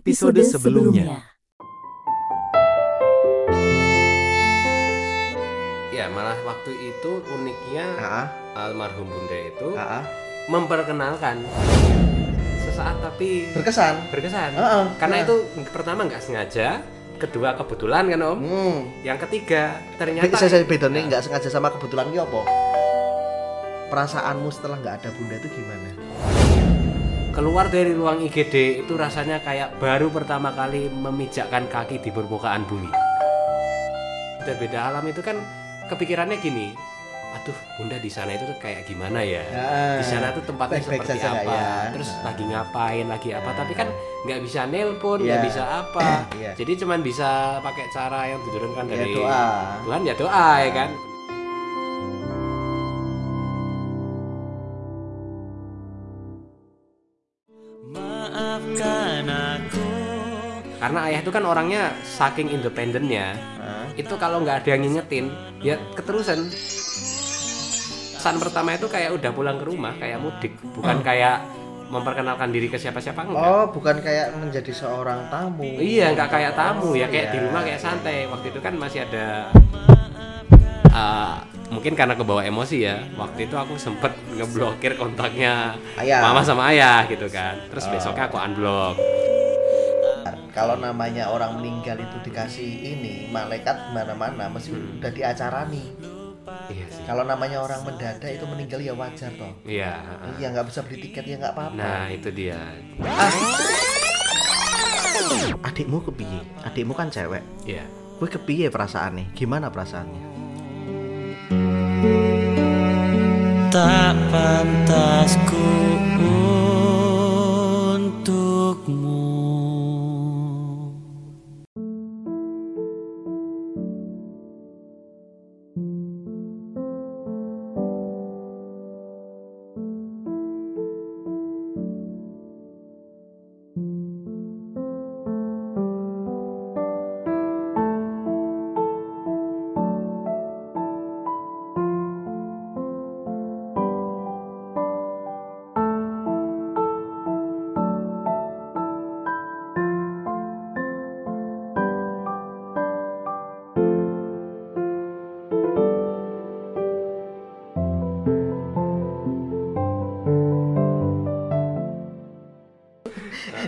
episode sebelumnya. Ya malah waktu itu uniknya Ah, almarhum bunda itu ah, ah. memperkenalkan sesaat tapi berkesan. berkesan. Ah, Karena ah. itu pertama nggak sengaja, kedua kebetulan kan om. Hmm. Yang ketiga ternyata Be- saya, saya beda nih nggak sengaja sama kebetulan ki apa? Perasaanmu setelah nggak ada bunda itu gimana? Keluar dari ruang IGD itu rasanya kayak baru pertama kali memijakkan kaki di permukaan bumi. Udah beda alam itu kan kepikirannya gini, aduh bunda di sana itu tuh kayak gimana ya? Di sana tuh tempatnya seperti saja apa? ya? Terus Ah. lagi ngapain, lagi apa? Tapi kan nggak bisa nelpon, nggak bisa apa. Iya. Jadi cuman bisa pakai cara yang diturunkan Ya, dari doa. Tuhan ya doa ya kan. Karena ayah itu kan orangnya saking independennya, Ah, itu kalau nggak ada yang ngingetin ya keterusan. Pesan pertama itu kayak udah pulang ke rumah kayak mudik. Bukan kayak memperkenalkan diri ke siapa-siapa enggak. Oh, bukan kayak menjadi seorang tamu. iya nggak kayak tamu ya kayak iya. di rumah kayak santai. Waktu itu kan masih ada uh, mungkin karena kebawa emosi ya. Waktu itu aku sempet ngeblokir kontaknya Ayah. mama sama ayah gitu kan. Terus Oh. besoknya aku unblock Kalau namanya orang meninggal itu dikasih ini malaikat mana-mana mesti Hmm. udah diacarani. iya sih Kalau namanya orang mendadak itu meninggal ya wajar toh. iya. Iya nggak bisa beli tiket ya nggak apa-apa. nah itu dia Adikmu kepiye? Adikmu kan cewek. iya Gue kepiye perasaannya? Gimana perasaannya? Tak pantasku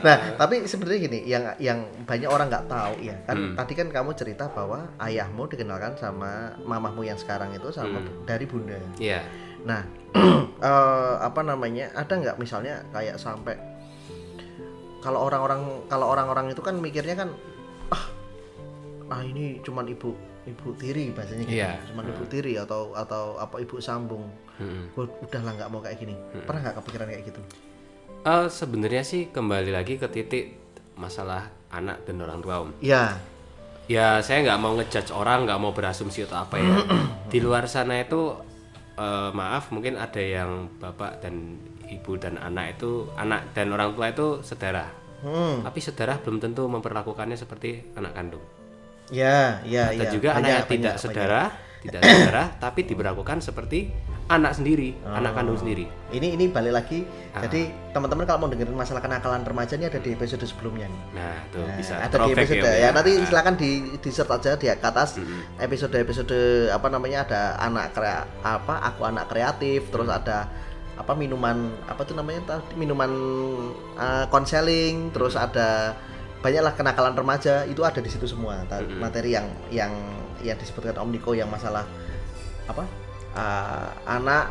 Nah, tapi sebenarnya gini, yang yang banyak orang nggak tahu ya kan. Hmm. Tadi kan kamu cerita bahwa ayahmu dikenalkan sama mamahmu yang sekarang itu sama Hmm. dari bunda. iya Nah, eh, apa namanya? Ada nggak misalnya kayak sampai kalau orang-orang kalau orang-orang itu kan mikirnya kan ah ah ini cuman ibu ibu tiri bahasanya gitu. Iya. Cuman ibu tiri atau atau apa ibu sambung. Mm-mm. Gue udahlah nggak mau kayak gini. Hmm. Pernah nggak kepikiran kayak gitu? Eh, sebenarnya sih kembali lagi ke titik masalah anak dan orang tua om. Ya. Ya saya nggak mau ngejudge orang, nggak mau berasumsi atau apa ya. Di luar sana itu eh, maaf mungkin ada yang bapak dan ibu dan anak itu anak dan orang tua itu saudara. Hmm. Tapi saudara belum tentu memperlakukannya seperti anak kandung. Ya, ya, Ada ya. juga anak Banyak, yang tidak saudara, tidak saudara, tapi diperlakukan seperti anak sendiri, anak kandung sendiri. banyak. Ini ini balik lagi. Ah. Jadi teman-teman kalau mau dengerin masalah kenakalan remaja ini ada di episode sebelumnya nih. Nah, tuh Nah, bisa ada di episode Om, ya, nanti Ah. silakan di di search aja di atas Mm-mm. episode-episode apa namanya ada anak krea, apa aku anak kreatif terus ada apa minuman apa tuh namanya tadi minuman uh, konseling terus ada banyaklah kenakalan remaja itu ada di situ semua Mm-mm. materi yang yang yang disebutkan Om Niko yang masalah apa uh, anak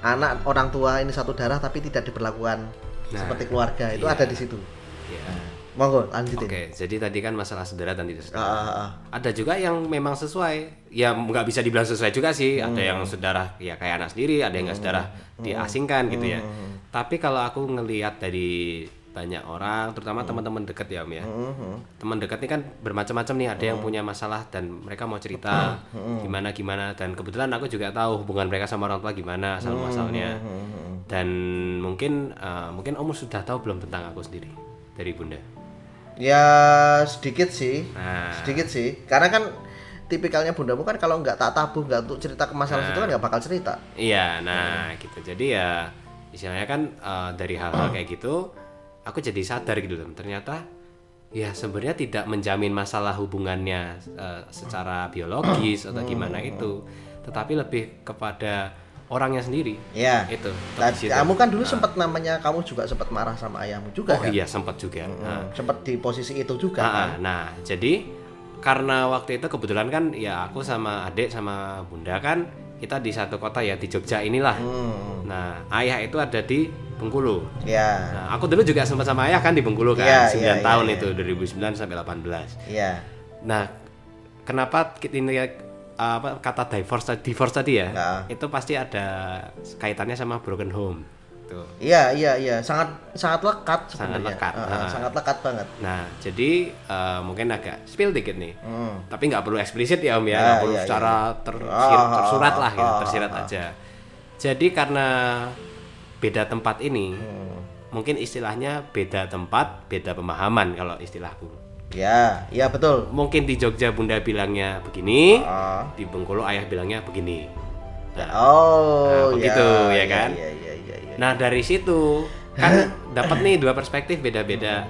anak orang tua ini satu darah tapi tidak diperlakukan Nah, seperti keluarga itu iya. ada di situ Ya. monggo lanjutin Oke, jadi tadi kan masalah saudara dan tidak Ah, saudara. ah, ah. Ada juga yang memang sesuai, ya nggak bisa dibilang sesuai juga sih. Hmm. Ada yang saudara ya kayak anak sendiri, ada yang nggak saudara diasingkan gitu ya. Hmm. Tapi kalau aku ngelihat dari banyak orang, terutama teman-teman dekat ya om ya. Mhm. Teman dekat ini kan bermacam-macam nih. Ada Hmm. yang punya masalah dan mereka mau cerita gimana gimana. Dan kebetulan aku juga tahu hubungan mereka sama orang tua gimana Hmm. asal muasalnya. Dan mungkin eh, mungkin om sudah tahu belum tentang aku sendiri dari bunda. Ya sedikit sih, Nah, sedikit sih. Karena kan tipikalnya bundamu kan kalau nggak tak tabuh nggak untuk cerita ke masalah Nah. itu kan nggak bakal cerita. Iya, nah gitu. Jadi ya istilahnya kan eh, dari hal-hal kayak gitu aku jadi sadar gitu loh ternyata ya sebenarnya tidak menjamin masalah hubungannya eh, secara biologis atau gimana itu tetapi lebih kepada orangnya sendiri Ya. itu Nah, kamu kan dulu sempat namanya kamu juga sempat marah sama ayahmu juga oh kan? iya sempat juga Nah, Hmm, sempat di posisi itu juga Ah, kan? ah. Nah, jadi karena waktu itu kebetulan kan ya aku sama adik sama bunda kan kita di satu kota ya di Jogja inilah. Hmm, Nah, ayah itu ada di Bengkulu. ya, Nah, aku dulu juga sempat sama ayah kan di Bengkulu Iya, kan, iya, 9 iya, tahun iya. itu 2009 sampai 18. ya, Nah, kenapa kita ini ya, apa kata divorce divorce tadi ya? Ya. Itu pasti ada kaitannya sama broken home. Tuh. iya, iya, iya, sangat sangat lekat Sangat sebenarnya. lekat, Ah, ah, ah. sangat lekat banget. Nah, jadi eh, mungkin agak spill dikit nih. Hmm. tapi nggak perlu eksplisit ya om ya, Ya, nggak perlu iya, secara iya. ter- Ah, tersurat lah gitu, ah, tersirat ah. aja. Jadi karena beda tempat ini, Hmm. mungkin istilahnya beda tempat, beda pemahaman kalau istilahku. Ya, iya betul. Mungkin di Jogja bunda bilangnya begini, Ah. di Bengkulu ayah bilangnya begini. Nah, Oh, Nah, begitu, ya kan? Iya, iya, iya, iya. Nah dari situ kan dapat nih dua perspektif beda-beda.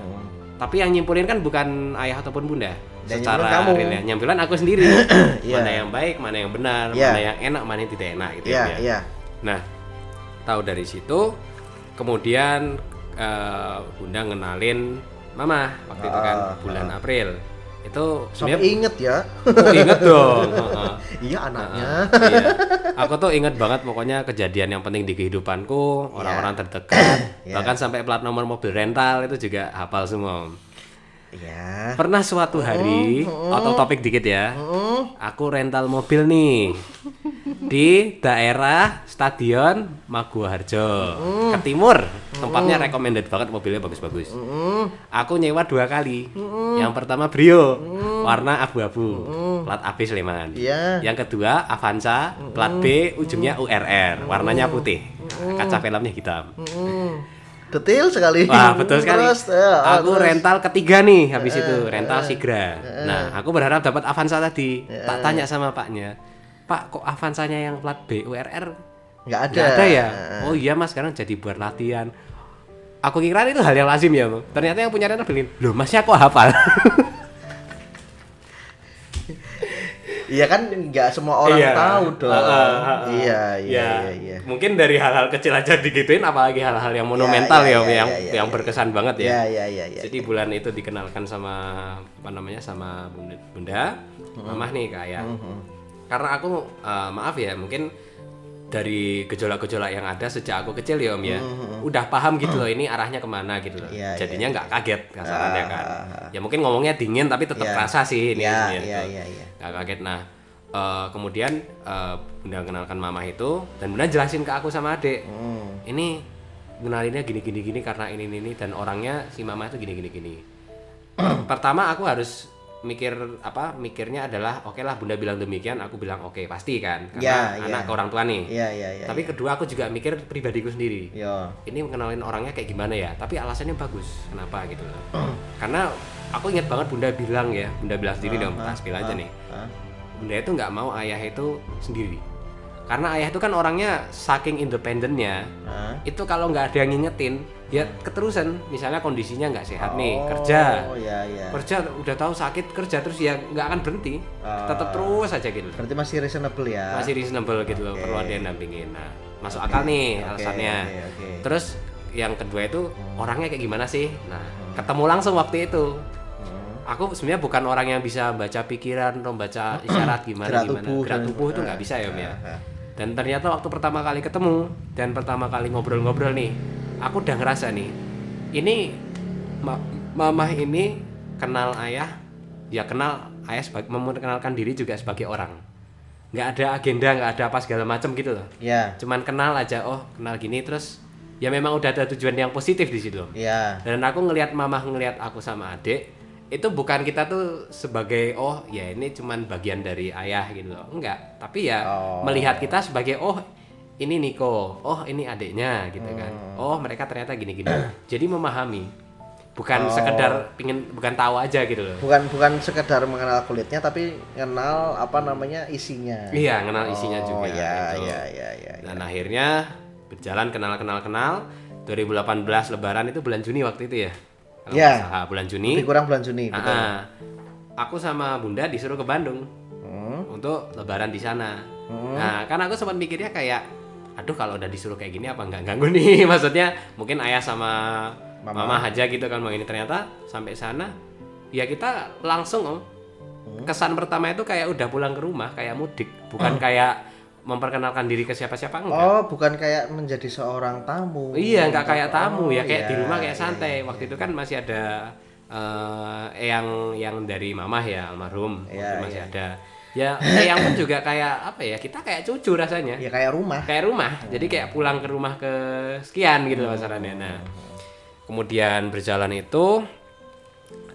Tapi yang nyimpulin kan bukan ayah ataupun bunda. Dan secara kamu. real ya. nyimpulan aku sendiri. Iya. Mana yang baik, mana yang benar, Iya. mana yang enak, mana yang tidak enak gitu Iya, ya. iya. Nah, tahu dari situ kemudian eh, bunda ngenalin mama waktu itu kan Ah, bulan April. Itu Sampai inget ya. oh, inget dong. Iya anaknya. iya. Aku tuh inget banget pokoknya kejadian yang penting di kehidupanku, orang-orang terdekat, Iya. bahkan sampai plat nomor mobil rental itu juga hafal semua. Iya. Pernah suatu hari, atau topik dikit ya, aku rental mobil nih di daerah Stadion Maguwarjo ke timur. Tempatnya recommended banget mobilnya bagus-bagus. Aku nyewa dua kali. Yang pertama Brio, warna abu-abu, plat AB Sleman. Iya. Yang kedua Avanza, plat B ujungnya URR, warnanya putih. Kaca filmnya hitam. Hmm. Detail sekali. Wah betul sekali. Terus, ya, aku terus. rental ketiga nih habis itu rental Sigra. Nah aku berharap dapat Avanza tadi. Tak tanya sama paknya, Pak kok Avanzanya yang plat B URR nggak ada. nggak ada ya? Oh iya mas sekarang jadi buat latihan. Aku kira itu hal yang lazim ya, Bang. ternyata yang punya rental bilangin, loh masnya kok hafal? Iya kan nggak semua orang Iya. tahu dong. Ah, ah, ah. Iya, iya, Ya, iya, iya. Mungkin dari hal-hal kecil aja digituin, apalagi hal-hal yang monumental iya, ya, Om, iya, yang iya, iya, yang iya. berkesan banget ya. Iya, iya, iya, iya. Jadi bulan itu dikenalkan sama apa namanya sama bunda, bunda mamah nih ke ayah. Karena aku eh, maaf ya mungkin dari gejolak-gejolak yang ada sejak aku kecil ya om ya, udah paham gitu loh ini arahnya ke mana gitu loh. Iya, iya, Jadinya nggak kaget kasarannya kan. Ah, Ya mungkin ngomongnya dingin tapi tetap Iya. kerasa sih ini. Iya, gitu. iya, iya, iya. Nggak kaget. Nah eh, kemudian eh, bunda kenalkan mama itu dan bunda jelasin ke aku sama adik Hmm. ini kenalinnya gini gini gini karena ini ini, ini dan orangnya si mama itu gini gini gini pertama aku harus mikir apa mikirnya adalah oke lah bunda bilang demikian aku bilang oke. Pasti kan karena Ya, anak ya. ke orang tua nih. Iya, iya, iya. tapi kedua aku juga mikir pribadiku sendiri. Yo. ini mengenalin orangnya kayak gimana ya? Tapi alasannya bagus. Kenapa gitu loh. Karena aku ingat banget bunda bilang ya bunda bilang sendiri dong tas spill aja nih. Hah? bunda itu nggak mau ayah itu sendiri karena ayah itu kan orangnya saking independennya Hah? itu kalau nggak ada yang ngingetin ya keterusan misalnya kondisinya nggak sehat nih Oh, kerja iya, iya. kerja udah tahu sakit kerja terus ya nggak akan berhenti Ah. tetap terus aja gitu Berarti masih reasonable ya. masih reasonable gitu loh Oke. perlu ada yang nampingin nah masuk akal nih Oke, alasannya oke, oke. terus yang kedua itu orangnya kayak gimana sih nah ketemu langsung waktu itu Hmm. aku sebenarnya bukan orang yang bisa baca pikiran atau baca isyarat gimana Gerak gimana tubuh gerak tubuh itu nggak ah, bisa ya om ya ah, ah. Dan ternyata waktu pertama kali ketemu dan pertama kali ngobrol-ngobrol nih aku udah ngerasa nih ini ma- mamah ini kenal ayah ya kenal ayah sebagai memperkenalkan diri juga sebagai orang nggak ada agenda nggak ada apa segala macam gitu loh Ya. cuman kenal aja oh kenal gini terus ya memang udah ada tujuan yang positif di situ Ya. dan aku ngelihat mamah ngelihat aku sama adik itu bukan kita tuh sebagai oh ya ini cuman bagian dari ayah gitu loh enggak tapi ya Oh. melihat kita sebagai oh ini Niko oh ini adiknya gitu kan Hmm. oh mereka ternyata gini gini jadi memahami bukan Oh. sekedar pingin bukan tahu aja gitu loh Bukan bukan sekedar mengenal kulitnya tapi kenal apa namanya isinya. iya kenal isinya Oh, juga ya, gitu. ya, ya, ya. ya. dan akhirnya berjalan kenal kenal kenal 2018 Lebaran itu bulan Juni waktu itu ya. Kalau Ya. nggak salah, bulan Juni. Lebih kurang bulan Juni. Betul. ah. aku sama Bunda disuruh ke Bandung Hmm. untuk Lebaran di sana. Hmm. Nah, kan aku sempat mikirnya kayak, aduh kalau udah disuruh kayak gini apa nggak ganggu nih? Maksudnya mungkin ayah sama Mama. mama, aja gitu kan mau ini ternyata sampai sana ya kita langsung om. Hmm. Kesan pertama itu kayak udah pulang ke rumah kayak mudik, bukan kayak memperkenalkan diri ke siapa-siapa enggak. Oh, bukan kayak menjadi seorang tamu. Iya, nggak kayak tamu Oh, ya, kayak di iya, rumah kayak iya, santai. iya, Waktu iya. itu kan masih ada eh yang yang dari mamah ya almarhum, Waktu Iya, masih iya. ada. Ya, yang pun juga kayak apa ya? Kita kayak cucu rasanya. Ya kayak rumah. Kayak rumah. Jadi kayak pulang ke rumah ke sekian gitu loh masalahnya. Nah, kemudian berjalan itu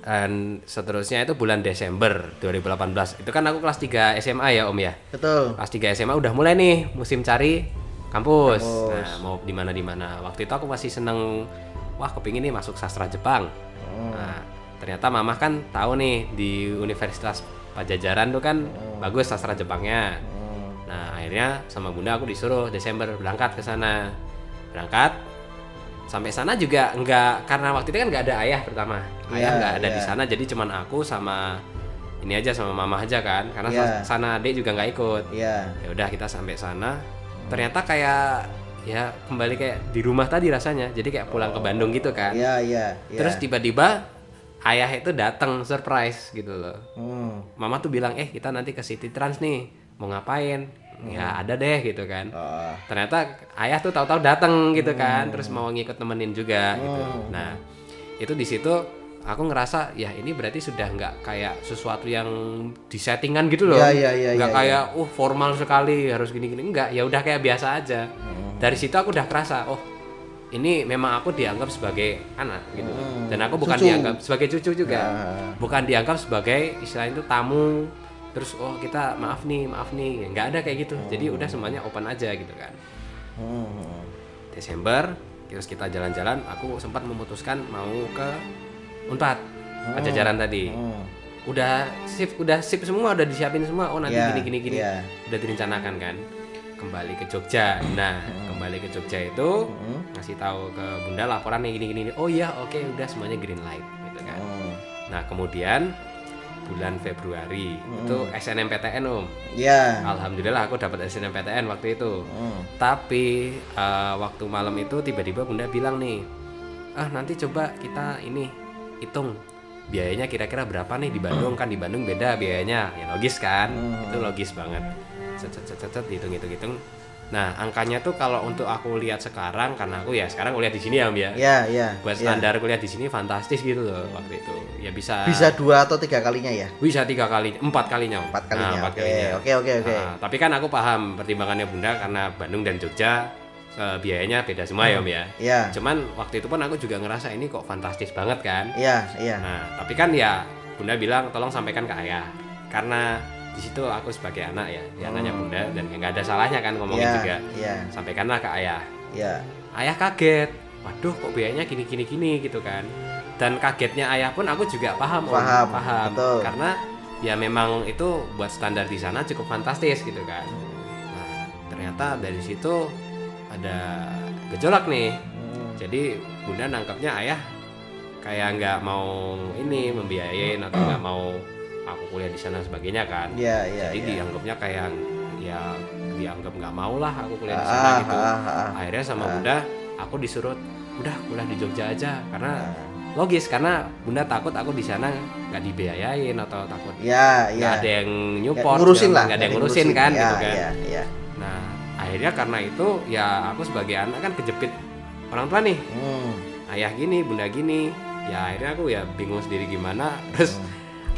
dan seterusnya itu bulan Desember 2018. Itu kan aku kelas 3 SMA ya, Om ya Betul. kelas 3 SMA udah mulai nih musim cari kampus. Kampus. Nah, mau di mana di mana. Waktu itu aku masih seneng wah kepingin nih masuk sastra Jepang. Hmm. Nah, ternyata mamah kan tahu nih di Universitas Pajajaran tuh kan bagus sastra Jepangnya. Hmm. Nah, akhirnya sama Bunda aku disuruh Desember berangkat ke sana. Berangkat sampai sana juga enggak karena waktu itu kan nggak ada ayah pertama. Ayah Iya, nggak ada di iya. sana jadi cuman aku sama ini aja sama mama aja kan karena Iya. sana adik juga nggak ikut Iya. ya udah kita sampai sana ternyata kayak ya kembali kayak di rumah tadi rasanya jadi kayak pulang ke Bandung gitu kan Iya, iya, iya. terus tiba-tiba ayah itu datang surprise gitu loh Hmm. mama tuh bilang eh kita nanti ke City Trans nih mau ngapain ya ada deh gitu kan Oh. ternyata ayah tuh tahu-tahu datang gitu kan terus mau ngikut nemenin juga gitu Hmm. nah itu di situ aku ngerasa ya ini berarti sudah nggak kayak sesuatu yang disettingan gitu loh Iya, iya, iya, nggak iya, kayak uh formal sekali harus gini-gini enggak ya udah kayak biasa aja Hmm. dari situ aku udah kerasa oh ini memang aku dianggap sebagai anak gitu Hmm. dan aku bukan Cucu. dianggap sebagai cucu juga Ya. bukan dianggap sebagai istilahnya itu tamu terus oh kita maaf nih maaf nih. Nggak ada kayak gitu. Jadi udah semuanya open aja gitu kan. Hmm. Desember terus kita jalan-jalan aku sempat memutuskan mau ke Unpad. Pajajaran tadi. Hmm. udah sip udah sip semua udah disiapin semua. Oh nanti Iya, gini gini gini. iya. udah direncanakan kan. Kembali ke Jogja. Nah kembali ke Jogja itu Hmm. ngasih tahu ke bunda laporan nih gini gini. Oh iya oke udah semuanya green light gitu kan. Hmm. nah kemudian bulan Februari. Itu SNMPTN om. Iya. alhamdulillah aku dapat SNMPTN waktu itu. Hmm. tapi eh, waktu malam itu tiba-tiba bunda bilang nih ah nanti coba kita ini hitung biayanya kira-kira berapa nih di Bandung? Kan di Bandung beda biayanya. Ya logis kan? Hmm. itu logis banget. Cet cet cet, cet, hitung hitung hitung nah angkanya tuh kalau untuk aku lihat sekarang karena aku ya sekarang kuliah di sini ya Om ya Iya, iya. buat iya. standar kuliah di sini fantastis gitu loh waktu itu ya bisa Bisa dua atau tiga kalinya ya? bisa tiga kali empat kalinya Om. Empat Nah, kalinya. empat Oke, kalinya oke, oke, oke. Nah, tapi kan aku paham pertimbangannya Bunda karena Bandung dan Jogja eh, biayanya beda semua ya Om ya. Iya. Cuman waktu itu pun aku juga ngerasa ini kok fantastis banget kan. Iya, iya. Nah, tapi kan ya Bunda bilang tolong sampaikan ke ayah. Karena di situ aku sebagai anak ya, ya anaknya Bunda dan nggak ada salahnya kan ngomongin Iya, juga. Iya, Sampaikanlah ke ayah. iya. Ayah kaget. Waduh, kok biayanya gini gini gini gitu kan. Dan kagetnya ayah pun aku juga paham, Om. Paham, paham. betul. Karena ya memang itu buat standar di sana cukup fantastis gitu kan. Nah, ternyata dari situ ada gejolak nih. Hmm. Jadi bunda nangkapnya ayah kayak nggak mau ini membiayain atau nggak mau aku kuliah di sana sebagainya kan. Iya, iya. Jadi iya. dianggapnya kayak ya dianggap nggak mau lah aku kuliah di Ah, sana gitu. ah, ah. Akhirnya sama Ah. bunda aku disuruh udah kuliah di Jogja aja karena Ah. logis karena bunda takut aku di sana nggak dibiayain atau takut Iya, iya. nggak ada yang Ya, nyupport ngurusin lah. nggak ada yang ngurusin kan Iya, gitu kan Iya, iya. nah akhirnya karena itu ya aku sebagai anak kan kejepit orang tua nih Hmm. ayah gini bunda gini ya akhirnya aku ya bingung sendiri gimana terus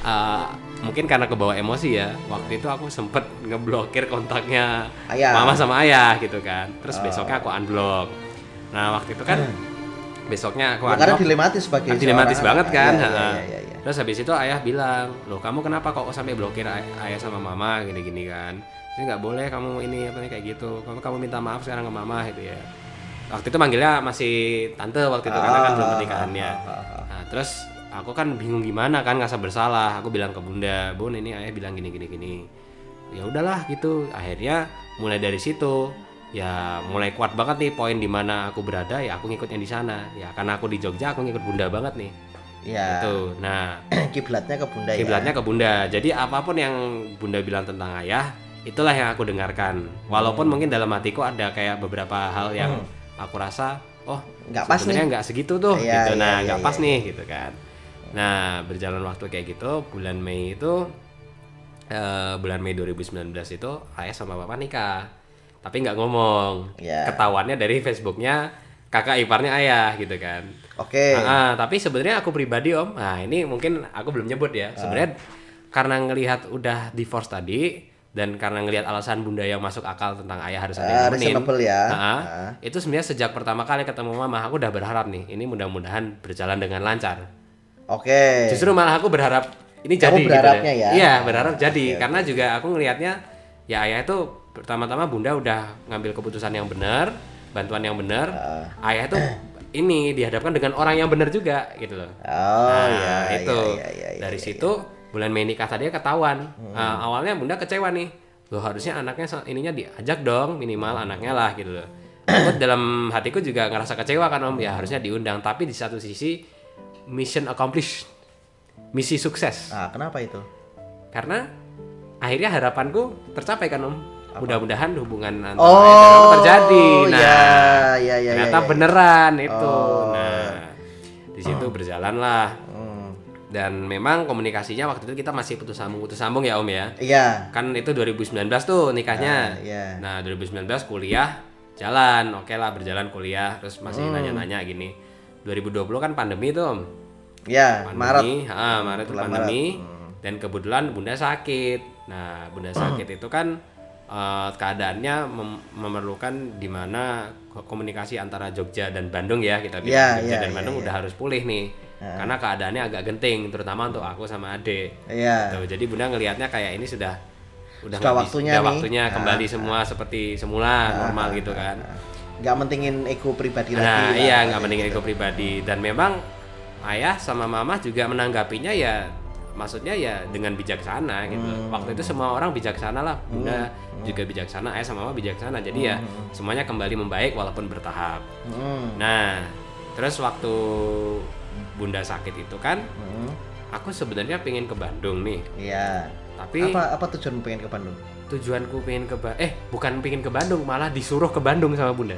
uh, mungkin karena kebawa emosi ya waktu itu aku sempet ngeblokir kontaknya Ayah. mama sama ayah gitu kan terus Oh. besoknya aku unblock nah waktu itu kan besoknya aku Ya, karena unblock dilematis sebagai dilematis banget kan, ha. iya, iya, iya. Terus habis itu ayah bilang, loh kamu kenapa kok sampai blokir ay- ayah sama mama gini-gini kan? Ini nggak boleh kamu ini apa nih kayak gitu. Kamu kamu minta maaf sekarang ke mama gitu ya. Waktu itu manggilnya masih tante waktu itu karena kan belum pernikahannya. Ah, ah, ah. Nah, terus aku kan bingung gimana kan ngerasa bersalah. Aku bilang ke bunda, bun ini ayah bilang gini gini gini. Ya udahlah gitu. Akhirnya mulai dari situ ya mulai kuat banget nih poin di mana aku berada ya aku ngikutnya di sana ya karena aku di Jogja aku ngikut bunda banget nih Ya. itu nah Kiblatnya ke bunda ya. kiblatnya ke bunda jadi apa pun yang bunda bilang tentang ayah itulah yang aku dengarkan walaupun mungkin dalam hatiku ada kayak beberapa hal yang aku rasa oh Nggak pas nih. nggak segitu tuh Iya, gitu iya, nah iya, nggak iya, pas nih gitu kan nah berjalan waktu kayak gitu bulan Mei itu eh, bulan Mei 2019 itu ayah sama bapak nikah tapi nggak ngomong Iya. ketahuannya dari Facebooknya kakak iparnya ayah gitu kan Oke. Ah, ah, tapi sebenarnya aku pribadi om, nah ini mungkin aku belum nyebut ya. Sebenarnya karena ngelihat udah divorce tadi dan karena ngelihat alasan bunda yang masuk akal tentang ayah harus ada Ah, yang reasonable ya. Ah, ah. Ah. Itu sebenarnya sejak pertama kali ketemu mama aku udah berharap nih, ini mudah-mudahan berjalan dengan lancar. Oke. Justru malah aku berharap ini Kamu jadi gitu berharapnya deh. ya? Iya, berharap jadi oke. karena juga aku ngelihatnya ya ayah itu pertama-tama bunda udah ngambil keputusan yang benar, bantuan yang benar. Ah. Ayah itu ini dihadapkan dengan orang yang benar juga gitu loh. Oh Nah, ya. itu ya, ya, ya, dari ya, situ bulan Mei nikah tadi ketahuan. Hmm. Nah, awalnya bunda kecewa nih. Loh harusnya anaknya ininya diajak dong minimal anaknya lah gitu loh. Aku dalam hatiku juga ngerasa kecewa kan om ya harusnya diundang tapi di satu sisi mission accomplished misi sukses Ah, kenapa itu? karena akhirnya harapanku tercapai kan om mudah-mudahan hubungan antara Oh, aku terjadi nah ya, ya, ya, ternyata ya, ya. beneran itu Oh. nah di situ berjalan lah Hmm. dan memang komunikasinya waktu itu kita masih putus sambung putus sambung ya om ya Iya. kan itu 2019 tuh nikahnya Ah, iya. nah 2019 kuliah jalan oke lah berjalan kuliah terus masih Hmm. nanya-nanya gini 2020 kan pandemi tuh om. Ya, Maret. pandemi ah, Maret itu pandemi. Maret. Dan kebetulan bunda sakit. Nah bunda sakit itu kan eh, keadaannya mem- memerlukan di mana ko- komunikasi antara Jogja dan Bandung ya. Kita bilang Iya, Jogja iya, dan Bandung iya. udah harus pulih nih. Karena keadaannya agak genting terutama untuk aku sama adik Iya. Tuh, jadi bunda ngelihatnya kayak ini sudah udah Sudah waktunya nih. waktunya Ah, kembali semua seperti semula normal gitu kan Nggak mentingin ego pribadi lagi. Nah, iya nggak mending ego pribadi dan memang ayah sama mama juga menanggapinya ya maksudnya ya dengan bijaksana gitu. Hmm. Waktu itu semua orang bijaksana lah, bunda juga bijaksana, ayah sama mama bijaksana. Jadi ya semuanya kembali membaik walaupun bertahap. Hmm. Nah, terus waktu bunda sakit itu kan, Hmm. aku sebenarnya pengen ke Bandung nih, Iya. tapi Apa apa tujuanmu pengen ke Bandung? Tujuanku pengen ke Ba- eh bukan pengen ke Bandung, malah disuruh ke Bandung sama bunda.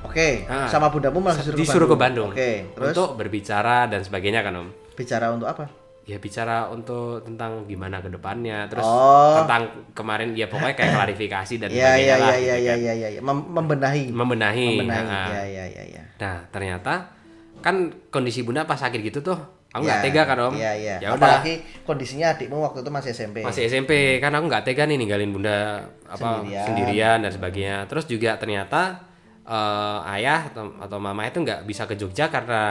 Oke, Ah. sama bundamu malah disuruh, disuruh ke Bandung. Oke, terus Untuk berbicara dan sebagainya kan om. bicara untuk apa? ya bicara untuk tentang gimana ke depannya terus Oh. tentang kemarin ya pokoknya kayak klarifikasi dan Iya, sebagainya iya, lah iya, gitu iya, iya, kan. iya, iya, Mem- membenahi. membenahi, Membenahi. nah, Iya, iya, iya, iya. nah ternyata kan kondisi bunda pas sakit gitu tuh aku nggak Iya, tega kan om Iya, iya. ya udah Apalagi kondisinya adikmu waktu itu masih SMP. masih SMP kan aku nggak tega nih ninggalin bunda apa Sendirian. sendirian, dan sebagainya terus juga ternyata eh, ayah atau, atau mama itu nggak bisa ke Jogja karena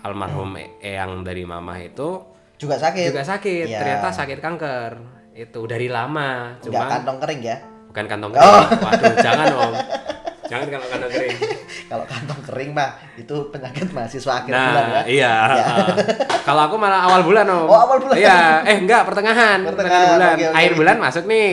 almarhum eyang dari mama itu Juga sakit. juga sakit Iya. ternyata sakit kanker itu dari lama cuma kantong kering ya. bukan kantong Oh. kering waduh jangan om jangan kalau kantong kering Kalau kantong kering mah itu penyakit mahasiswa akhir nah bulan ya. iya. Ya. kalau aku malah awal bulan om. Oh, awal bulan. iya. Eh enggak pertengahan. Pertengahan, bulan. oke, oke. akhir bulan masuk nih.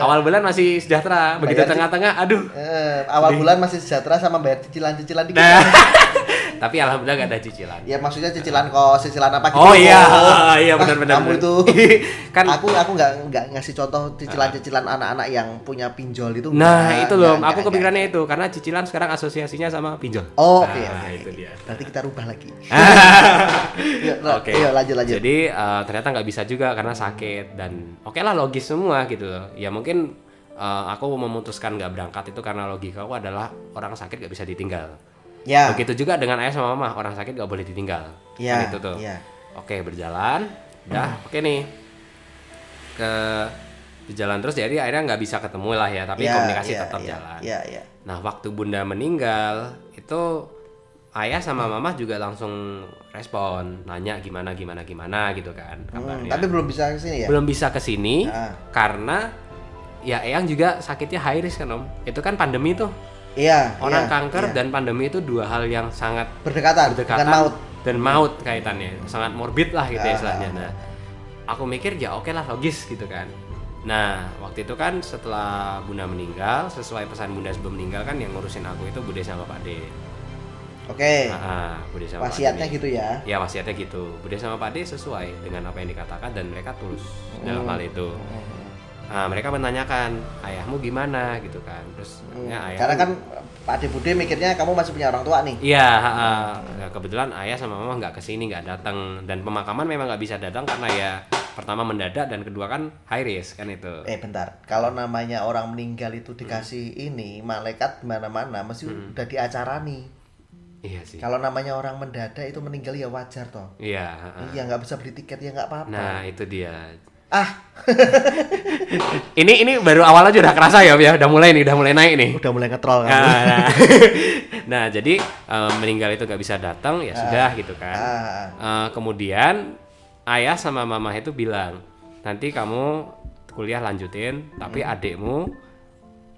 Awal bulan masih sejahtera. Begitu tengah-tengah aduh. Eh, awal bulan masih sejahtera sama bayar cicilan-cicilan dikit. nah tapi alhamdulillah gak ada cicilan Ya maksudnya cicilan kos, cicilan apa gitu. oh iya Oh. iya Ah, benar-benar Kamu itu kan aku aku nggak nggak ngasih contoh cicilan-cicilan anak-anak yang punya pinjol itu. Nah itu loh, aku kepikirannya itu karena cicilan sekarang asosiasinya sama pinjol. Oh, oke. Nah, oke, itu dia. Berarti kita rubah lagi. La- Oke. Iya, lanjut lanjut. Jadi eh, ternyata nggak bisa juga karena sakit dan oke lah logis semua gitu loh. Ya mungkin eh, aku memutuskan nggak berangkat itu karena logika aku adalah orang sakit nggak bisa ditinggal. Ya. Begitu juga dengan ayah sama mama, orang sakit nggak boleh ditinggal. Ya. Kan itu tuh. Iya. Oke berjalan, udah oke nih ke berjalan terus jadi akhirnya nggak bisa ketemu lah ya tapi Ya, komunikasi ya, tetap ya, jalan. Iya, iya. Nah, waktu Bunda meninggal, itu ayah sama mama juga langsung respon, nanya gimana gimana gimana gitu kan Hmm, kabarnya. tapi belum bisa ke sini ya? Belum bisa ke sini Ah. karena ya Eyang juga sakitnya high risk kan Om. Itu kan pandemi tuh. Iya. Orang iya, kanker iya. dan pandemi itu dua hal yang sangat berdekatan, berdekatan dengan maut. dan maut kaitannya. Sangat morbid lah gitu ya Ah. istilahnya. Nah, aku mikir ya oke lah logis gitu kan. Nah, waktu itu kan setelah Bunda meninggal, sesuai pesan Bunda sebelum meninggal kan yang ngurusin aku itu Bude sama Pak D. Oke. Ah, ah, Bude sama Pak D Wasiatnya gitu ya. Ya wasiatnya gitu. Bude sama Pak D sesuai dengan apa yang dikatakan dan mereka tulus dalam hal itu. Nah, mereka menanyakan ayahmu gimana gitu kan. Terus ya, ayah Karena kan Pak Bude mikirnya kamu masih punya orang tua nih. Iya. Nah, kebetulan ayah sama mama nggak ke sini, nggak datang dan pemakaman memang nggak bisa datang karena ya pertama mendadak dan kedua kan high risk kan itu. Eh bentar, kalau namanya orang meninggal itu dikasih ini malaikat mana-mana mesti Hmm. udah diacarani. Iya sih. Kalau namanya orang mendadak itu meninggal ya wajar toh. Iya. Iya nggak bisa beli tiket ya nggak apa-apa. Nah itu dia. Ah, Ini ini baru awal aja udah kerasa ya, ya udah mulai nih, udah mulai naik nih. udah mulai ngetrol kan. Nah, nah. Nah, jadi eh, meninggal itu nggak bisa datang ya sudah gitu kan. Ah, Eh, kemudian ayah sama mama itu bilang nanti kamu kuliah lanjutin, tapi adikmu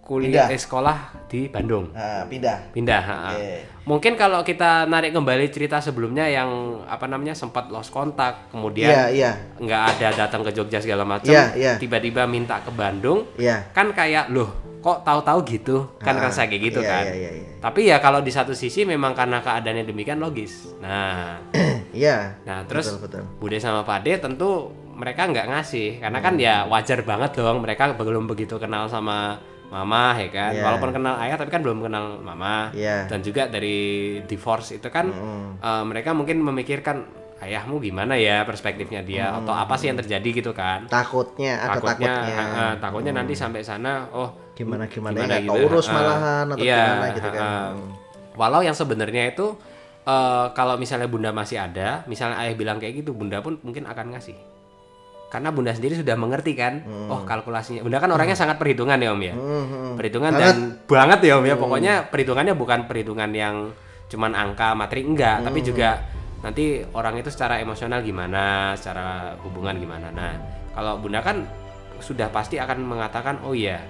kuliah Pindah. eh, sekolah di Bandung. ah, pindah. pindah. Oke. mungkin kalau kita narik kembali cerita sebelumnya yang apa namanya sempat lost kontak kemudian iya. nggak ada datang ke Jogja segala macam Iya, iya. tiba-tiba minta ke Bandung Iya. kan kayak loh kok tahu-tahu gitu kan Ah, rasa kayak gitu iya, kan iya, iya, iya. tapi ya kalau di satu sisi memang karena keadaannya demikian logis nah Iya. nah terus Betul, betul. Bude sama Pade tentu mereka nggak ngasih karena kan ya wajar banget dong mereka belum begitu kenal sama mama ya kan Iya. walaupun kenal ayah tapi kan belum kenal mama Iya. dan juga dari divorce itu kan Mm-mm. eh, mereka mungkin memikirkan ayahmu gimana ya perspektifnya dia atau apa sih yang terjadi gitu kan Takutnya ada takutnya takutnya. eh, takutnya nanti sampai sana oh Gimana gimana, Gimana ya gitu, keurus ah, malahan atau iya, gimana gitu kan. ah. walau yang sebenarnya itu eh, kalau misalnya bunda masih ada misalnya ayah bilang kayak gitu bunda pun mungkin akan ngasih karena bunda sendiri sudah mengerti kan oh kalkulasinya bunda kan orangnya sangat perhitungan ya om ya Hmm, hmm. perhitungan. Hmm. dan banget ya om ya pokoknya perhitungannya bukan perhitungan yang cuman angka materi enggak tapi Hmm. juga nanti orang itu secara emosional gimana secara hubungan gimana nah kalau bunda kan sudah pasti akan mengatakan oh iya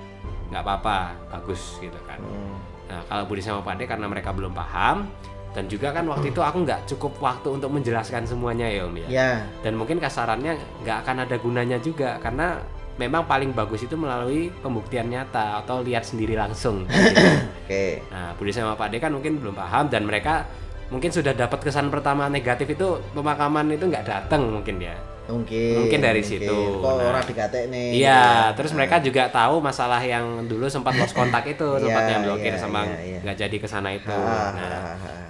nggak apa-apa bagus gitu kan Hmm. nah kalau Budi sama Pade karena mereka belum paham dan juga kan waktu itu aku nggak cukup waktu untuk menjelaskan semuanya ya om ya Ya. dan mungkin kasarannya nggak akan ada gunanya juga karena memang paling bagus itu melalui pembuktian nyata atau lihat sendiri langsung. Oke. nah, Budi sama Pak D kan mungkin belum paham dan mereka mungkin sudah dapat kesan pertama negatif itu pemakaman itu nggak datang mungkin ya. Mungkin. Mungkin dari situ. Kok Nah. orang dikatek nih. Iya, gitu terus mereka juga tahu masalah yang dulu sempat lost kontak itu, sempat Iya, yang blokir iya, sama iya, iya. nggak jadi ke sana itu. Ah, Nah, ah, ah,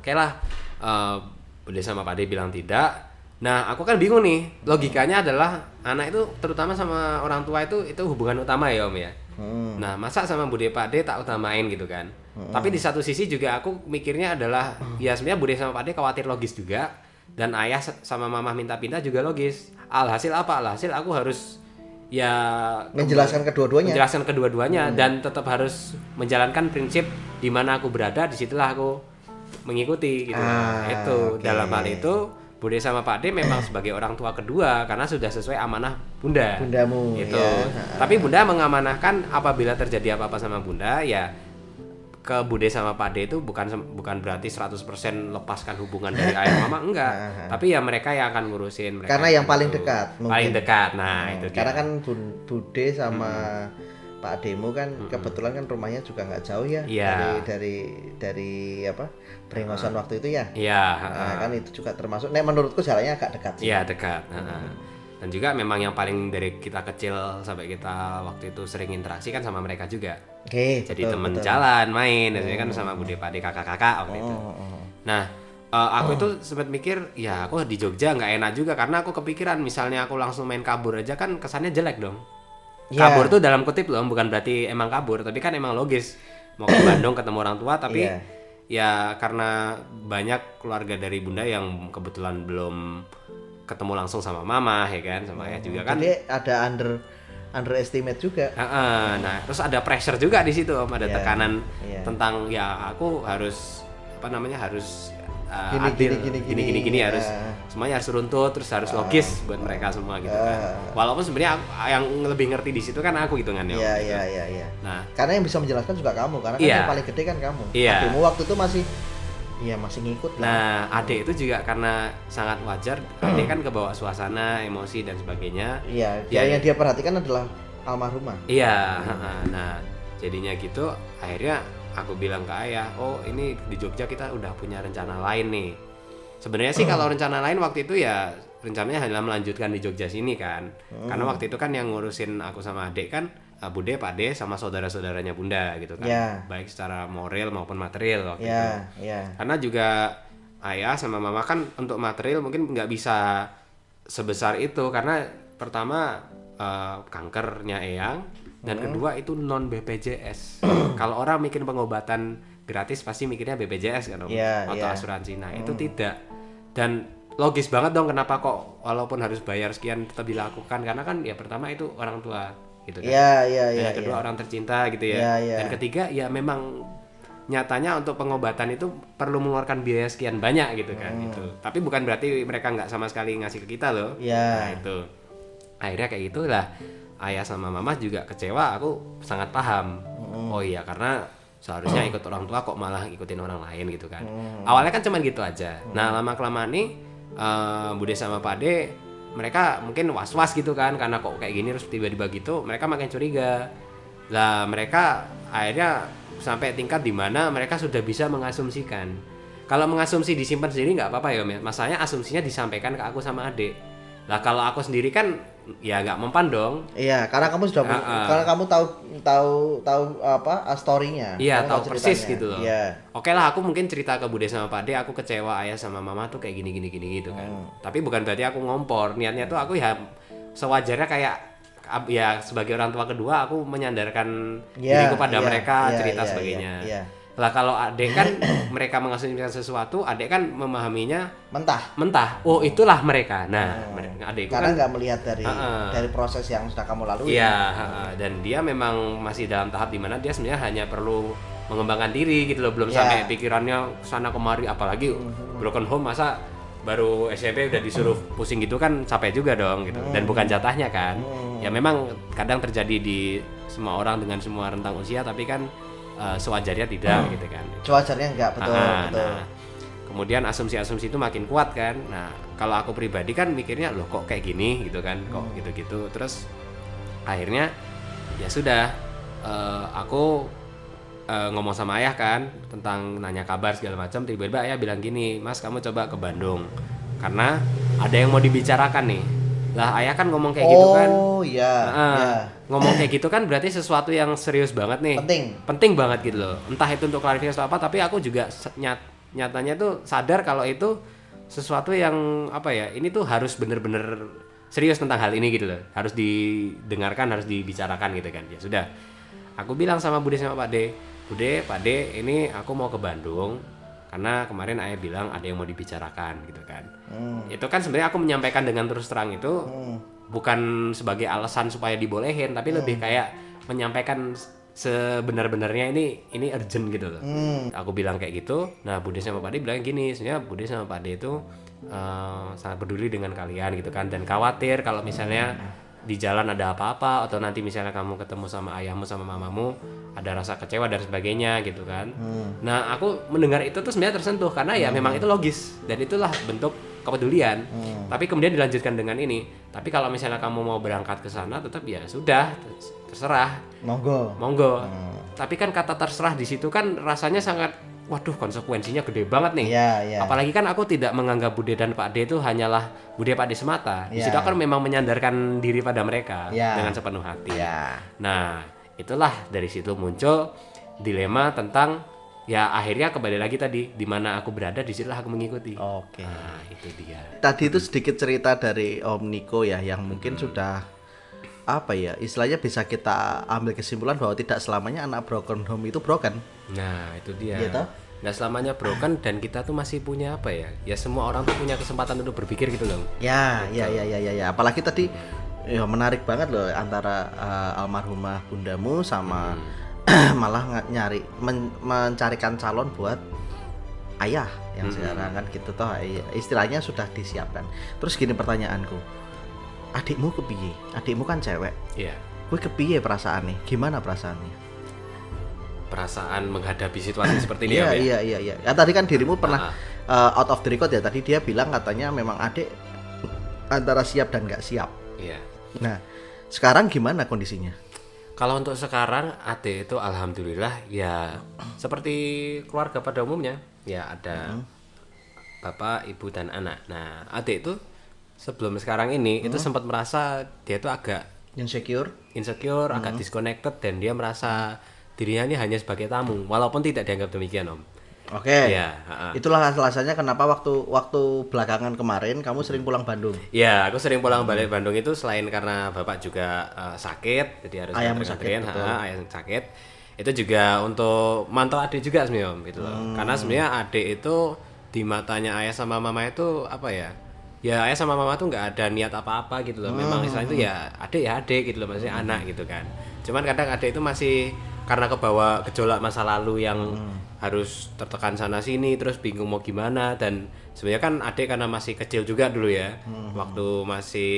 Oke lah, eh Bude sama Pak De bilang tidak. Nah, aku kan bingung nih. Logikanya adalah anak itu terutama sama orang tua itu itu hubungan utama ya Om ya. Hmm. Nah, masa sama Bude Pak De tak utamain gitu kan. Tapi di satu sisi juga aku mikirnya adalah ya sebenarnya Bude sama Pak De khawatir logis juga dan ayah sama mama minta pindah juga logis. Alhasil apa? Alhasil aku harus ya Menjelaskan kedua-duanya. menjelaskan kedua-duanya dan tetap harus menjalankan prinsip di mana aku berada di situlah aku mengikuti gitu Ah, itu oke. dalam hal itu Bude sama Pak D memang sebagai orang tua kedua karena sudah sesuai amanah Bunda Bundamu, itu ya. tapi Bunda mengamanahkan apabila terjadi apa-apa sama Bunda ya ke Bude sama Pak D itu bukan bukan berarti 100% lepaskan hubungan dari ayah mama enggak tapi ya mereka yang akan ngurusin mereka Karena yang paling itu. dekat, mungkin. paling dekat nah itu Karena dia. kan Bude sama Pak Demo kan kebetulan kan rumahnya juga nggak jauh ya Iya. dari dari dari apa Pringosan waktu itu ya. iya Nah, kan itu juga termasuk. Nek menurutku jalannya agak dekat sih. Iya dekat. Heeh. Dan juga memang yang paling dari kita kecil sampai kita waktu itu sering interaksi kan sama mereka juga. Oke. Jadi betul, temen betul. jalan, main, biasanya kan sama bude pade kakak-kakak waktu itu. Oh, oh. Nah, eh, aku itu sempat mikir, ya aku di Jogja nggak enak juga karena aku kepikiran misalnya aku langsung main kabur aja kan kesannya jelek dong. Iya. Kabur tuh dalam kutip loh, bukan berarti emang kabur, tapi kan emang logis mau ke Bandung ketemu orang tua, tapi Iya. ya karena banyak keluarga dari bunda yang kebetulan belum ketemu langsung sama mama ya kan, sama ayah juga kan. Jadi ada under underestimate juga. Heeh, nah terus ada pressure juga di situ om, ada Iya, tekanan iya. tentang ya aku harus apa namanya harus uh, Gini, adil, gini, gini, gini gini gini ya. harus semuanya harus runtut terus harus logis buat mereka semua gitu kan. Ah. Walaupun sebenarnya yang lebih ngerti di situ kan aku hitungannya. Om, Iya gitu. iya iya iya. Nah Karena yang bisa menjelaskan juga kamu karena kan Iya. yang paling gede kan kamu. Iya. Adikmu waktu itu masih Iya masih ngikut lah. Nah, adik itu juga karena sangat wajar, adik kan kebawa suasana, emosi dan sebagainya. Iya, Ya, yang dia perhatikan adalah almarhumah. Iya, nah jadinya gitu akhirnya aku bilang ke ayah, oh ini di Jogja kita udah punya rencana lain nih. Sebenarnya sih kalau rencana lain waktu itu ya rencananya hanya melanjutkan di Jogja sini kan. Karena waktu itu kan yang ngurusin aku sama adik kan uh, Bude, Pak De sama saudara-saudaranya Bunda gitu kan. Ya. Baik secara moral maupun material waktu itu. Iya, iya. Karena juga ayah sama mama kan untuk material mungkin nggak bisa sebesar itu karena pertama eh, kankernya eyang dan Hmm. kedua itu non BPJS. Kalau orang mikir pengobatan gratis pasti mikirnya BPJS kan Om? Iya, atau iya. asuransi. Nah itu tidak dan logis banget dong kenapa kok walaupun harus bayar sekian tetap dilakukan karena kan ya pertama itu orang tua gitu kan. Iya, iya, iya. kedua iya. orang tercinta gitu ya. Iya, iya. Dan ketiga ya memang nyatanya untuk pengobatan itu perlu mengeluarkan biaya sekian banyak gitu kan Hmm. itu. Tapi bukan berarti mereka nggak sama sekali ngasih ke kita loh. Iya. Nah itu. Akhirnya kayak gitulah. Ayah sama mama juga kecewa. Aku sangat paham. Hmm. Oh iya karena seharusnya ikut orang tua kok malah ikutin orang lain gitu kan. Hmm. Awalnya kan cuman gitu aja. Nah lama kelamaan nih eh, Bude sama Pak De mereka mungkin was-was gitu kan karena kok kayak gini terus tiba-tiba gitu mereka makin curiga. Lah mereka akhirnya sampai tingkat di mana mereka sudah bisa mengasumsikan. Kalau mengasumsi disimpan sendiri nggak apa-apa ya, Mas. Masalahnya asumsinya disampaikan ke aku sama adik. Lah kalau aku sendiri kan ya nggak mempan dong. Iya, karena kamu sudah Ah, ah. karena kamu tahu tahu tahu apa ah, story-nya. Iya, Kamu tahu persis gitu loh. Iya. Oke lah, aku mungkin cerita ke Bude sama Pak De, aku kecewa ayah sama mama tuh kayak gini gini gini gitu kan. Hmm. Tapi bukan berarti aku ngompor. Niatnya tuh aku ya sewajarnya kayak ya sebagai orang tua kedua aku menyandarkan Iya, diriku pada iya, mereka iya, cerita iya, sebagainya. iya, iya. Lah kalau adek kan mereka mengasumsikan sesuatu, adek kan memahaminya Mentah. mentah. Oh, itulah mereka. Nah, Hmm. mereka adekku Karena kan nggak melihat dari ah. dari proses yang sudah kamu lalui. Iya, ha-ha. dan dia memang masih dalam tahap di mana dia sebenarnya hanya perlu mengembangkan diri gitu loh, belum Iya. sampai pikirannya sana kemari apalagi broken home masa baru SMP udah disuruh pusing gitu kan capek juga dong gitu dan bukan jatahnya kan. Ya memang kadang terjadi di semua orang dengan semua rentang usia tapi kan eh, sewajarnya tidak gitu kan. Cuacarnya enggak betul, Ah, betul. nah, kemudian asumsi-asumsi itu makin kuat kan. Nah, kalau aku pribadi kan mikirnya loh kok kayak gini gitu kan, kok Hmm. gitu-gitu. Terus akhirnya ya sudah eh, aku eh, ngomong sama ayah kan tentang nanya kabar segala macam. Tiba-tiba ayah bilang gini, Mas kamu coba ke Bandung karena ada yang mau dibicarakan nih. Lah ayah kan ngomong kayak gitu kan. Oh, iya, Ah, iya. Ngomong kayak gitu kan berarti sesuatu yang serius banget nih. Penting. penting banget gitu loh. Entah itu untuk klarifikasi atau apa tapi aku juga nyat- nyatanya tuh sadar kalau itu sesuatu yang apa ya ini tuh harus bener-bener serius tentang hal ini gitu loh. Harus didengarkan harus dibicarakan gitu kan. Ya sudah. Aku bilang sama Bude sama Pak De Bude Pak De ini aku mau ke Bandung karena kemarin ayah bilang ada yang mau dibicarakan gitu kan. Hmm. itu kan sebenarnya aku menyampaikan dengan terus terang itu. Hmm. Bukan sebagai alasan supaya dibolehin tapi lebih kayak menyampaikan sebenar-benarnya ini ini urgent gitu loh. Hmm. aku bilang kayak gitu nah Bude sama Pak De bilang gini sebenarnya Bude sama Pak De itu eh, sangat peduli dengan kalian gitu kan dan khawatir kalau misalnya di jalan ada apa-apa atau nanti misalnya kamu ketemu sama ayahmu sama mamamu ada rasa kecewa dan sebagainya gitu kan. Nah aku mendengar itu tuh sebenarnya tersentuh karena ya memang itu logis dan itulah bentuk kepedulian tapi kemudian dilanjutkan dengan ini tapi kalau misalnya kamu mau berangkat ke sana tetap ya sudah terserah Monggo. monggo tapi kan kata terserah di situ kan rasanya sangat waduh konsekuensinya gede banget nih Iya, iya. apalagi kan aku tidak menganggap Bude dan Pak D itu hanyalah Bude Pak D semata di Iya. situ aku memang menyandarkan diri pada mereka Iya. dengan sepenuh hati Iya. nah itulah dari situ muncul dilema tentang ya akhirnya kembali lagi tadi di mana aku berada di situlah aku mengikuti Oke. nah itu dia Tadi itu sedikit cerita dari Om Niko ya yang mungkin sudah apa ya istilahnya bisa kita ambil kesimpulan bahwa tidak selamanya anak broken home itu broken. Nah, itu dia. Iya toh? Nggak selamanya broken dan kita tuh masih punya apa ya? Ya semua orang tuh punya kesempatan untuk berpikir gitu loh. Ya, ya, ya, ya, ya, ya. Apalagi tadi ya menarik banget loh antara eh, almarhumah bundamu sama malah nyari men- mencarikan calon buat ayah yang sekarang kan gitu toh iya, istilahnya sudah disiapkan. Terus gini pertanyaanku. Adikmu kepiye? Adikmu kan cewek. Iya. Gue kepiye perasaannya? Gimana perasaannya? perasaan menghadapi situasi seperti ini Iya ya. Ya? iya iya iya. Ya tadi kan dirimu pernah Ah. uh, out of the record ya. Tadi dia bilang katanya memang adik antara siap dan nggak siap. Iya. Nah, sekarang gimana kondisinya? Kalau untuk sekarang Ade itu alhamdulillah ya seperti keluarga pada umumnya ya ada bapak, ibu dan anak. Nah Ade itu sebelum sekarang ini itu sempat merasa dia itu agak Insecure? insecure, agak disconnected dan dia merasa dirinya ini hanya sebagai tamu walaupun tidak dianggap demikian om. Oke. Iya, ha-ha. Itulah alasannya kenapa waktu waktu belakangan kemarin kamu sering pulang Bandung. Ya, aku sering pulang balik Bandung itu selain karena bapak juga eh, sakit, jadi harus nganterin-nganterin, sakit, ha, ayah sakit. Itu juga untuk mantau adik juga sebenarnya Om, gitu loh. Hmm. Karena sebenarnya adik itu di matanya ayah sama mama itu apa ya? Ya ayah sama mama tuh nggak ada niat apa-apa gitu loh. Hmm. Memang istilahnya itu ya adik ya adik gitu loh, maksudnya anak gitu kan. Cuman kadang adik itu masih karena kebawa gejolak masa lalu yang Hmm. harus tertekan sana sini terus bingung mau gimana dan sebenarnya kan adik karena masih kecil juga dulu ya Hmm. waktu masih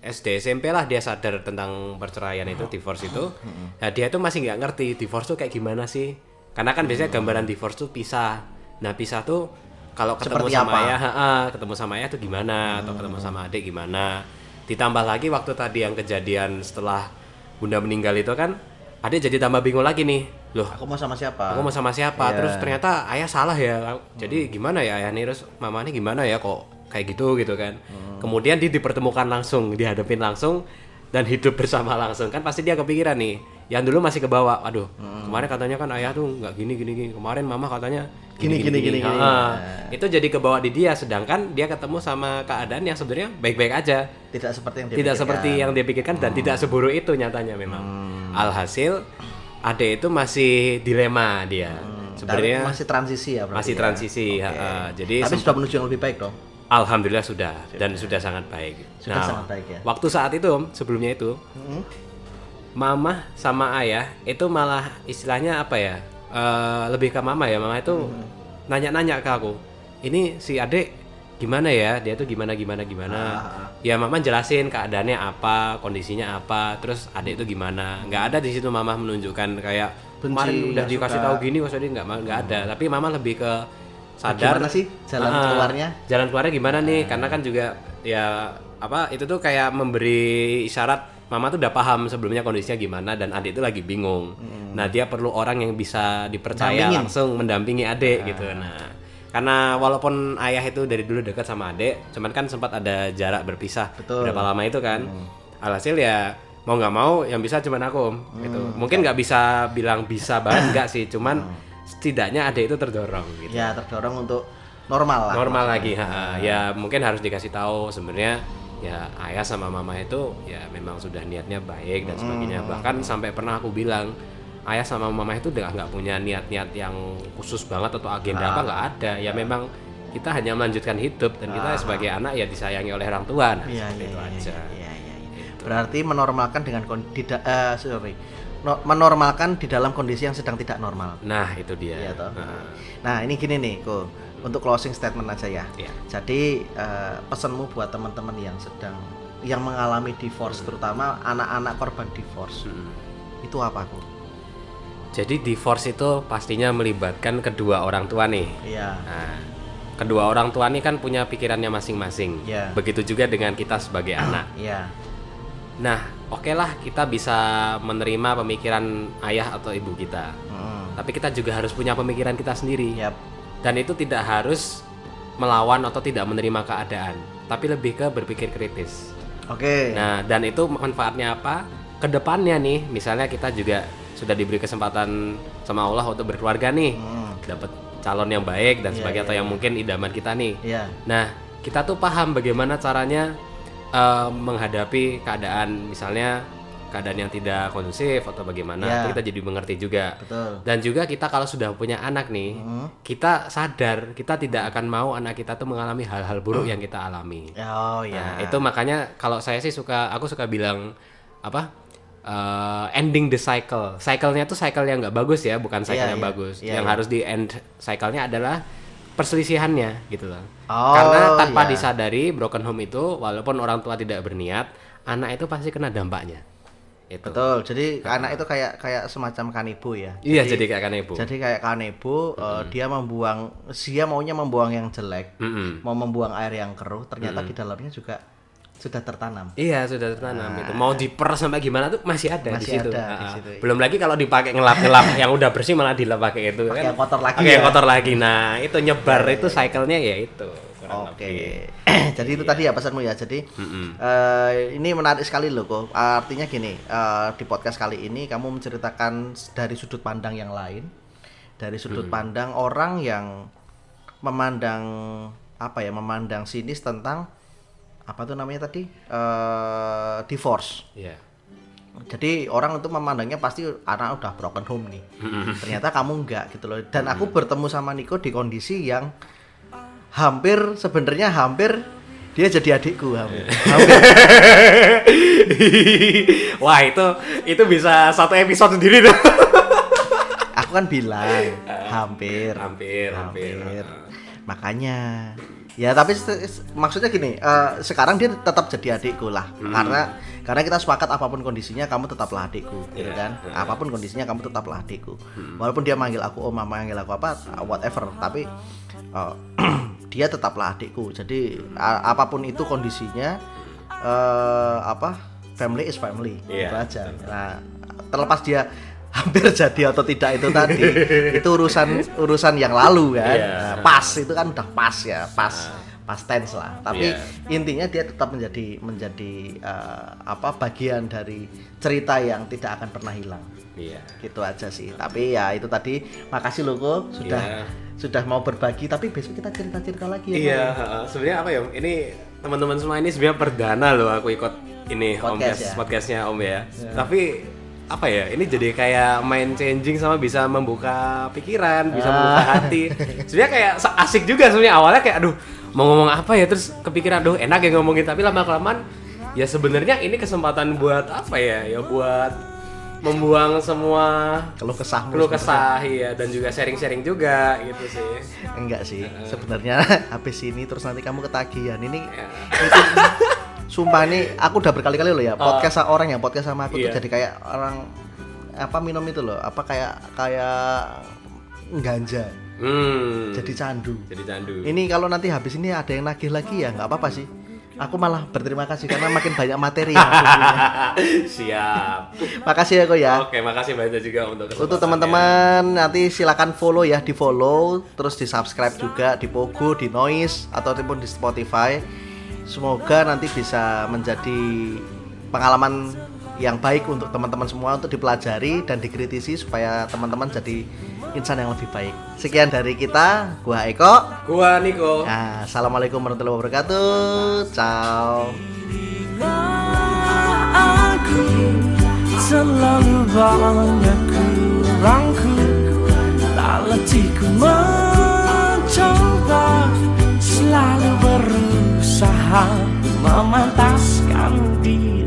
SD SMP lah dia sadar tentang perceraian itu divorce itu Hmm. nah dia itu masih nggak ngerti divorce tuh kayak gimana sih karena kan biasanya gambaran divorce tuh pisah nah pisah tuh kalau ketemu Seperti sama apa? ayah ha, ha, ketemu sama ayah tuh gimana atau ketemu sama adik gimana ditambah lagi waktu tadi yang kejadian setelah bunda meninggal itu kan adik jadi tambah bingung lagi nih. Loh Aku mau sama siapa? aku mau sama siapa? Iya. terus ternyata ayah salah ya. Jadi gimana ya ayah nih? Terus mama nih gimana ya kok kayak gitu gitu kan. Kemudian dia dipertemukan langsung dihadapin langsung dan hidup bersama langsung. Kan pasti dia kepikiran nih. Yang dulu masih ke bawah aduh kemarin katanya kan ayah tuh nggak gini gini gini. Kemarin mama katanya Gini, gini, gini, gini. Ah, itu jadi kebawa di dia. Sedangkan dia ketemu sama keadaan yang sebenarnya baik-baik aja. Tidak seperti yang dia tidak pikirkan. seperti yang dia pikirkan dan tidak seburuk itu nyatanya memang alhasil Ade itu masih dilema dia sebenarnya Tapi masih transisi ya masih ya? transisi Oke. ha, ha. jadi Tapi sudah menuju yang lebih baik dong. alhamdulillah sudah dan sudah sangat baik Sudah sangat baik ya. waktu saat itu Om, sebelumnya itu Hmm. mama sama ayah itu malah istilahnya apa ya eh, lebih ke mama ya mama itu Hmm. nanya-nanya ke aku ini si adek gimana ya dia tuh gimana gimana gimana. Ah. ya mama jelasin keadaannya apa kondisinya apa terus adek itu gimana. Nggak ada di situ mama menunjukkan kayak Benci, kemarin udah dikasih suka. tahu gini kok tadi nggak nggak ada. Tapi mama lebih ke sadar. Gimana sih jalan Ah, keluarnya? jalan keluarnya gimana nih? Karena kan juga ya apa itu tuh kayak memberi isyarat mama tuh udah paham sebelumnya kondisinya gimana dan adik itu lagi bingung. Nah dia perlu orang yang bisa dipercaya Mendampingin. langsung mendampingi adik gitu. Nah karena walaupun ayah itu dari dulu dekat sama adik cuman kan sempat ada jarak berpisah Betul. berapa lama itu kan. Alhasil ya mau nggak mau yang bisa cuman aku Om, gitu. mungkin nggak bisa bilang bisa banget nggak sih. Cuman setidaknya adik itu terdorong gitu. Ya terdorong untuk normal lah. normal lagi ha, ha. ya mungkin harus dikasih tahu sebenarnya ya ayah sama mama itu ya memang sudah niatnya baik dan sebagainya. Bahkan sampai pernah aku bilang ayah sama mama itu udah nggak punya niat-niat yang khusus banget atau agenda apa nggak ada ya memang kita hanya melanjutkan hidup dan kita sebagai anak ya disayangi oleh orang tua nah, Iya seperti iya itu iya, aja iya, iya, iya. Berarti menormalkan dengan kon- tidak eh, sorry. No- menormalkan di dalam kondisi yang sedang tidak normal. nah itu dia Iya toh. Ha. Nah, ini gini nih, Ko. Untuk closing statement aja ya. Iya. Jadi eh, pesanmu buat teman-teman yang sedang yang mengalami divorce terutama anak-anak korban divorce. Mm. Itu apa, Ko? Jadi divorce itu pastinya melibatkan kedua orang tua nih Iya. Nah, kedua orang tua ini kan punya pikirannya masing-masing. Iya. Begitu juga dengan kita sebagai anak. Iya. Nah, oke lah kita bisa menerima pemikiran ayah atau ibu kita. Mm. Tapi kita juga harus punya pemikiran kita sendiri. Yap. Dan itu tidak harus melawan atau tidak menerima keadaan, tapi lebih ke berpikir kritis. Oke. Nah, dan itu manfaatnya apa? Ke depannya nih, misalnya kita juga sudah diberi kesempatan sama Allah untuk berkeluarga nih, Mm. dapat calon yang baik dan Iya, sebagainya iya, atau yang iya. mungkin idaman kita nih. Iya. Nah, kita tuh paham bagaimana caranya eh, menghadapi keadaan misalnya keadaan yang tidak kondusif atau bagaimana itu kita jadi mengerti juga. Betul. Dan juga kita kalau sudah punya anak nih, Mm. kita sadar kita tidak akan mau anak kita tuh mengalami hal-hal buruk yang kita alami. Oh Nah, ya. itu makanya kalau saya sih suka aku suka bilang apa? Eh, ending the cycle. Cycle-nya tuh cycle yang nggak bagus ya, bukan cycle Iya, yang iya. bagus. Iya, yang iya. harus di end cycle-nya adalah perselisihannya gitu loh. Oh, Karena tanpa iya. disadari broken home itu walaupun orang tua tidak berniat, anak itu pasti kena dampaknya. Itu. Betul. Jadi anak itu kayak kayak semacam kanebo ya. Iya, jadi kayak kanebo. Jadi kayak kanebo eh, dia membuang dia maunya membuang yang jelek, Mm-mm. mau membuang air yang keruh, ternyata di dalamnya juga sudah tertanam. Iya sudah tertanam itu. Mau diper sampai gimana tuh masih ada di Masih situ. ada di Ah, situ, iya. Belum lagi kalau dipakai ngelap-ngelap yang udah bersih malah dilap pakai itu Pakai kan. yang kotor lagi Pakai ya. kotor lagi. Nah, itu nyebar itu cycle-nya ya itu. Oke. lebih. Jadi itu tadi ya pesanmu ya. Jadi Mm-mm. eh, ini menarik sekali loh kok. Artinya gini, eh, di podcast kali ini kamu menceritakan dari sudut pandang yang lain, dari sudut pandang orang yang memandang apa ya, memandang sinis tentang apa tuh namanya tadi eh, divorce. Iya. Jadi orang itu memandangnya pasti anak udah broken home nih. Ternyata kamu enggak gitu loh. Dan aku bertemu sama Niko di kondisi yang hampir sebenarnya hampir dia jadi adikku hampir. hampir. Wah, itu itu bisa satu episode sendiri tuh. Aku kan bilang hampir. hampir, hampir. Makanya ya tapi maksudnya gini, eh, sekarang dia tetap jadi adikku lah. Karena karena kita sepakat apa pun kondisinya kamu tetaplah adikku, gitu Iya. kan? Apa pun kondisinya kamu tetaplah adikku. Walaupun dia manggil aku om, mama manggil aku apa, whatever, tapi eh, dia tetaplah adikku. Jadi a- apa pun itu kondisinya eh apa? Family is family. Iya, Itu aja. Nah, terlepas dia hampir jadi atau tidak itu tadi itu urusan urusan yang lalu kan Iya. Nah, pas itu kan udah pas ya pas pas tense lah tapi Iya. intinya dia tetap menjadi menjadi eh, apa bagian dari cerita yang tidak akan pernah hilang Iya. gitu aja sih tapi ya itu tadi makasih loh kok sudah Iya. sudah mau berbagi tapi besok kita cerita cerita lagi ya Iya, heeh. sebenarnya apa ya? Ini teman-teman semua ini sebenarnya perdana loh aku ikut ini Om Podcast Kes- ya? podcastnya Om ya. Tapi apa ya? Ini jadi kayak mind changing sama bisa membuka pikiran, bisa Ah. membuka hati. Sebenarnya kayak asik juga sebenarnya awalnya kayak aduh mau ngomong apa ya terus kepikiran aduh enak ya ngomongin tapi lama kelamaan ya sebenarnya ini kesempatan buat apa ya? Ya buat membuang semua keluh kesahmu keluh kesah ya dan juga sharing-sharing juga gitu sih. enggak sih sebenarnya habis ini terus nanti kamu ketagihan ini Ya. Sumpah ini aku udah berkali-kali loh ya podcast sama orang yang podcast sama aku Iya. tuh jadi kayak orang apa minum itu loh apa kayak kayak ganja Hmm. jadi candu jadi candu. ini kalau nanti habis ini ada yang nagih lagi ya nggak apa-apa sih aku malah berterima kasih karena makin banyak materi yang. Siap. makasih ya kok ya Oke, makasih banyak juga untuk untuk teman-teman nanti silakan follow ya di follow terus di subscribe juga di Pogo di Noise ataupun di Spotify semoga nanti bisa menjadi pengalaman yang baik untuk teman-teman semua untuk dipelajari dan dikritisi supaya teman-teman jadi insan yang lebih baik. Sekian dari kita. Gua Eko. Gua Niko. nah, assalamualaikum warahmatullahi wabarakatuh. Ciao. Aku selalu banyak kurangku Tak letihku mencoba Selalu memantaskan diri